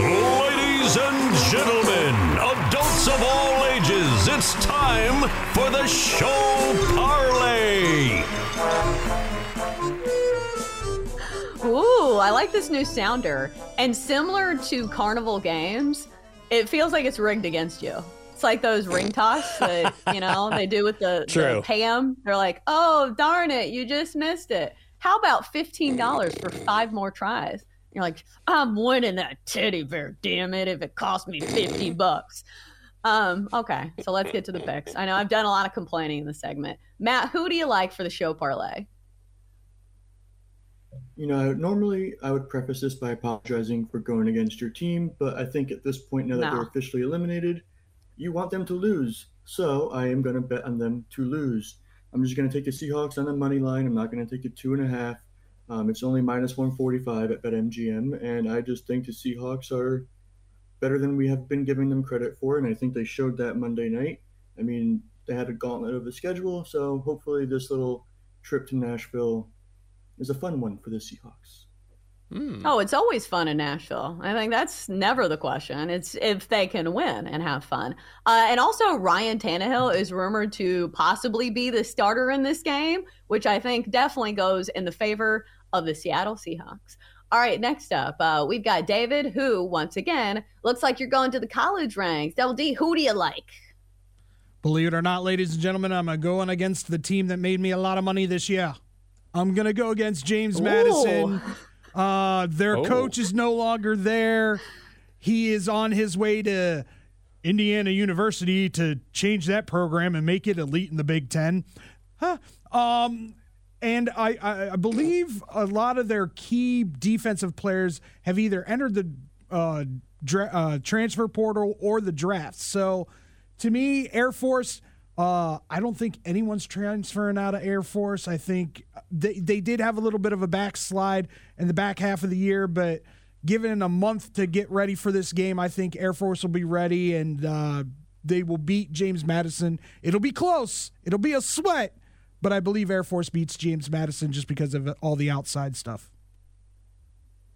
Ladies and gentlemen, adults of all ages, it's time for the show parlay. Ooh, I like this new sounder. And similar to carnival games, it feels like it's rigged against you. It's like those ring toss that, you know, they do with the, True. the Pam. They're like, oh, darn it, you just missed it. How about $15 for five more tries? You're like, I'm winning that teddy bear, damn it, if it cost me 50 bucks. Um, okay, so let's get to the picks. I know I've done a lot of complaining in the segment. Matt, who do you like for the show parlay? You know, normally I would preface this by apologizing for going against your team, but I think at this point, now that No. they're officially eliminated, you want them to lose. So I am going to bet on them to lose. I'm just going to take the Seahawks on the money line. I'm not going to take it two and a half. Um, it's only minus 145 at BetMGM, and I just think the Seahawks are better than we have been giving them credit for, and I think they showed that Monday night. I mean, they had a gauntlet of the schedule, so hopefully this little trip to Nashville is a fun one for the Seahawks. Oh, it's always fun in Nashville. I think that's never the question. It's if they can win and have fun. Uh, and also, Ryan Tannehill is rumored to possibly be the starter in this game, which I think definitely goes in the favor of the Seattle Seahawks. All right, next up, uh, we've got David, who, once again, looks like you're going to the college ranks. Double D, who do you like? Believe it or not, ladies and gentlemen, I'm going against the team that made me a lot of money this year. I'm going to go against James Madison. Uh, their Oh. coach is no longer there. He is on his way to Indiana University to change that program and make it elite in the Big Ten. Huh. Um, and I, I, I believe a lot of their key defensive players have either entered the uh, dra- uh, transfer portal or the draft. So to me, Air Force, uh, I don't think anyone's transferring out of Air Force. I think they, they did have a little bit of a backslide in the back half of the year, but given a month to get ready for this game, I think Air Force will be ready and uh, they will beat James Madison. It'll be close, it'll be a sweat, but I believe Air Force beats James Madison just because of all the outside stuff.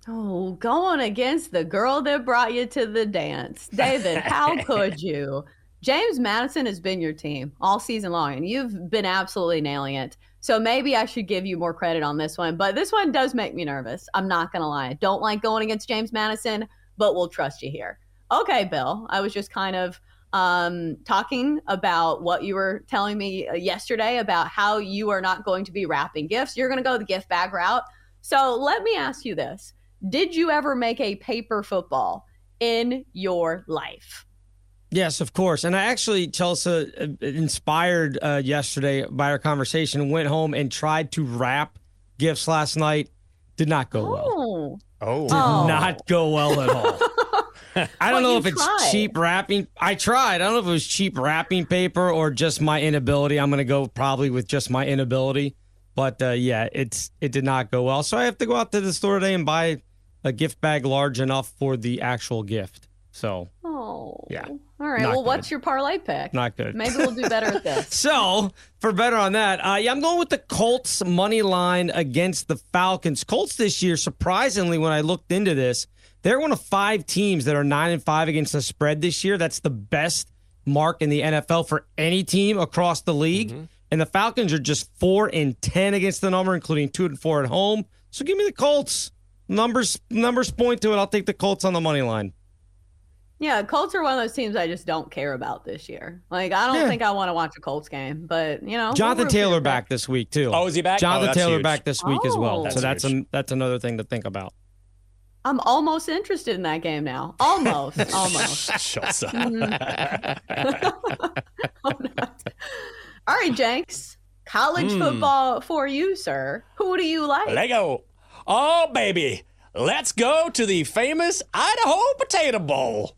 Oh, going against the girl that brought you to the dance. David, how could you? James Madison has been your team all season long, and you've been absolutely nailing it. So maybe I should give you more credit on this one. But this one does make me nervous. I'm not going to lie. I don't like going against James Madison, but we'll trust you here. Okay, Bill. I was just kind of um, talking about what you were telling me uh, yesterday about how you are not going to be wrapping gifts. You're going to go the gift bag route. So let me ask you this Did you ever make a paper football in your life? Yes, of course. And I actually, Chelsea, uh, inspired uh, yesterday by our conversation, went home and tried to wrap gifts last night. Did not go well. Oh, Oh, Did Oh. not go well at all. I don't Well, know if it's tried. cheap wrapping. I tried. I don't know if it was cheap wrapping paper or just my inability. I'm going to go probably with just my inability. But uh, yeah, it's it did not go well. So I have to go out to the store today and buy a gift bag large enough for the actual gift. So oh. Yeah. All right. Not well, what's your parlay pick? not good. Maybe we'll do better at this. So, for better on that, uh, yeah, I'm going with the Colts money line against the Falcons. Colts this year, surprisingly, when I looked into this, they're one of five teams that are nine and five against the spread this year. That's the best mark in the NFL for any team across the league. And the Falcons are just four and ten against the number, including two and four at home. So give me the Colts. Numbers numbers point to it. I'll take the Colts on the money line. Yeah, Colts are one of those teams I just don't care about this year. Like, I don't Yeah. think I want to watch a Colts game, but you know, Jonathan we'll root for Taylor back this week too. Oh, is he back? Oh, Jonathan that's Taylor huge. back this week as well. Oh. so That's that's an, that's another thing to think about. I'm almost interested in that game now. Almost, almost. Chelsea. All right, Jenks. College Hmm. football for you, sir. Who do you like? Lego. Oh, baby. Let's go to the famous Idaho Potato Bowl.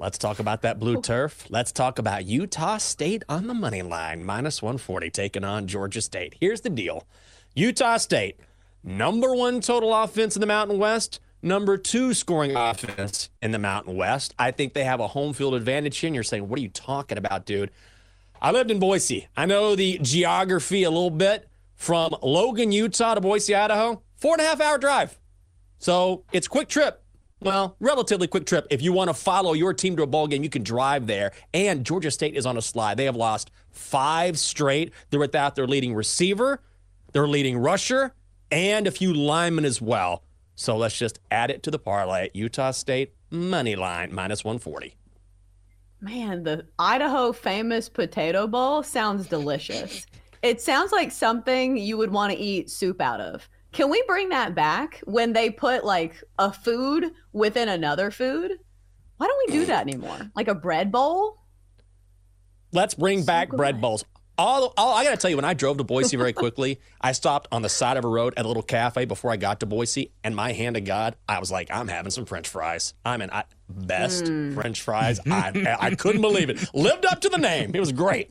Let's talk about that blue turf. Let's talk about Utah State on the money line, minus 140, taking on Georgia State. Here's the deal Utah State, number one total offense in the Mountain West, number two scoring offense in the Mountain West. I think they have a home field advantage. And you're saying, what are you talking about, dude? I lived in Boise. I know the geography a little bit from Logan, Utah to Boise, Idaho. Four and a half hour drive. So it's quick trip. Well, relatively quick trip. If you want to follow your team to a ball game, you can drive there. And Georgia State is on a slide. They have lost five straight. They're without their leading receiver, their leading rusher, and a few linemen as well. So let's just add it to the parlay. Utah State money line minus 140. Man, the Idaho famous potato bowl sounds delicious. It sounds like something you would want to eat soup out of. Can we bring that back when they put like a food within another food? Why don't we do that anymore? Like a bread bowl? Let's bring back bread bowls. All, all I got to tell you, when I drove to Boise very quickly, I stopped on the side of a road at a little cafe before I got to Boise, and my hand to God, I was like, I'm having some French fries. I'm in I, best hmm. French fries. I, I couldn't believe it. Lived up to the name. It was great.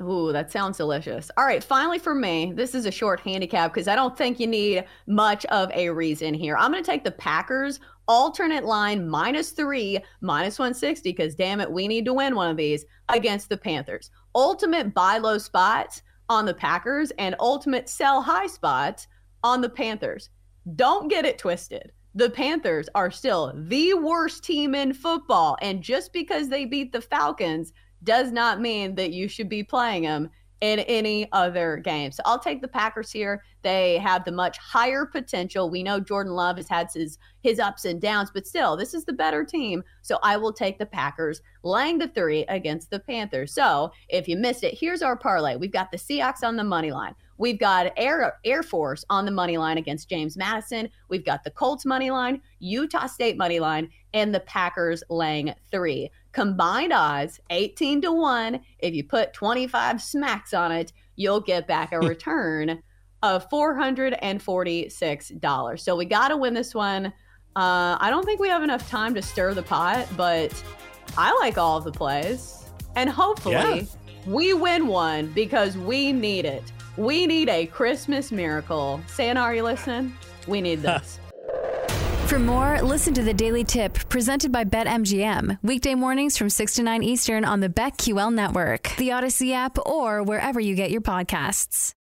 Ooh, that sounds delicious. All right, finally for me, this is a short handicap because I don't think you need much of a reason here. I'm going to take the Packers alternate line minus three, minus 160 because damn it, we need to win one of these against the Panthers. Ultimate buy low spots on the Packers and ultimate sell high spots on the Panthers. Don't get it twisted. The Panthers are still the worst team in football. And just because they beat the Falcons does not mean that you should be playing them in any other game. So I'll take the Packers here. They have the much higher potential. We know Jordan Love has had his his ups and downs, but still, this is the better team. So I will take the Packers laying the three against the Panthers. So if you missed it, here's our parlay. We've got the Seahawks on the money line. We've got Air Air Force on the money line against James Madison. We've got the Colts money line, Utah State money line, and the Packers laying three. Combined odds 18 to 1. If you put 25 smacks on it, you'll get back a return of $446. So we got to win this one. Uh, I don't think we have enough time to stir the pot, but I like all of the plays. And hopefully Yeah. we win one because we need it. We need a Christmas miracle. Santa, are you listening? We need this. For more, listen to the Daily Tip presented by BetMGM. Weekday mornings from 6 to 9 Eastern on the BetQL network, the Audacy app, or wherever you get your podcasts.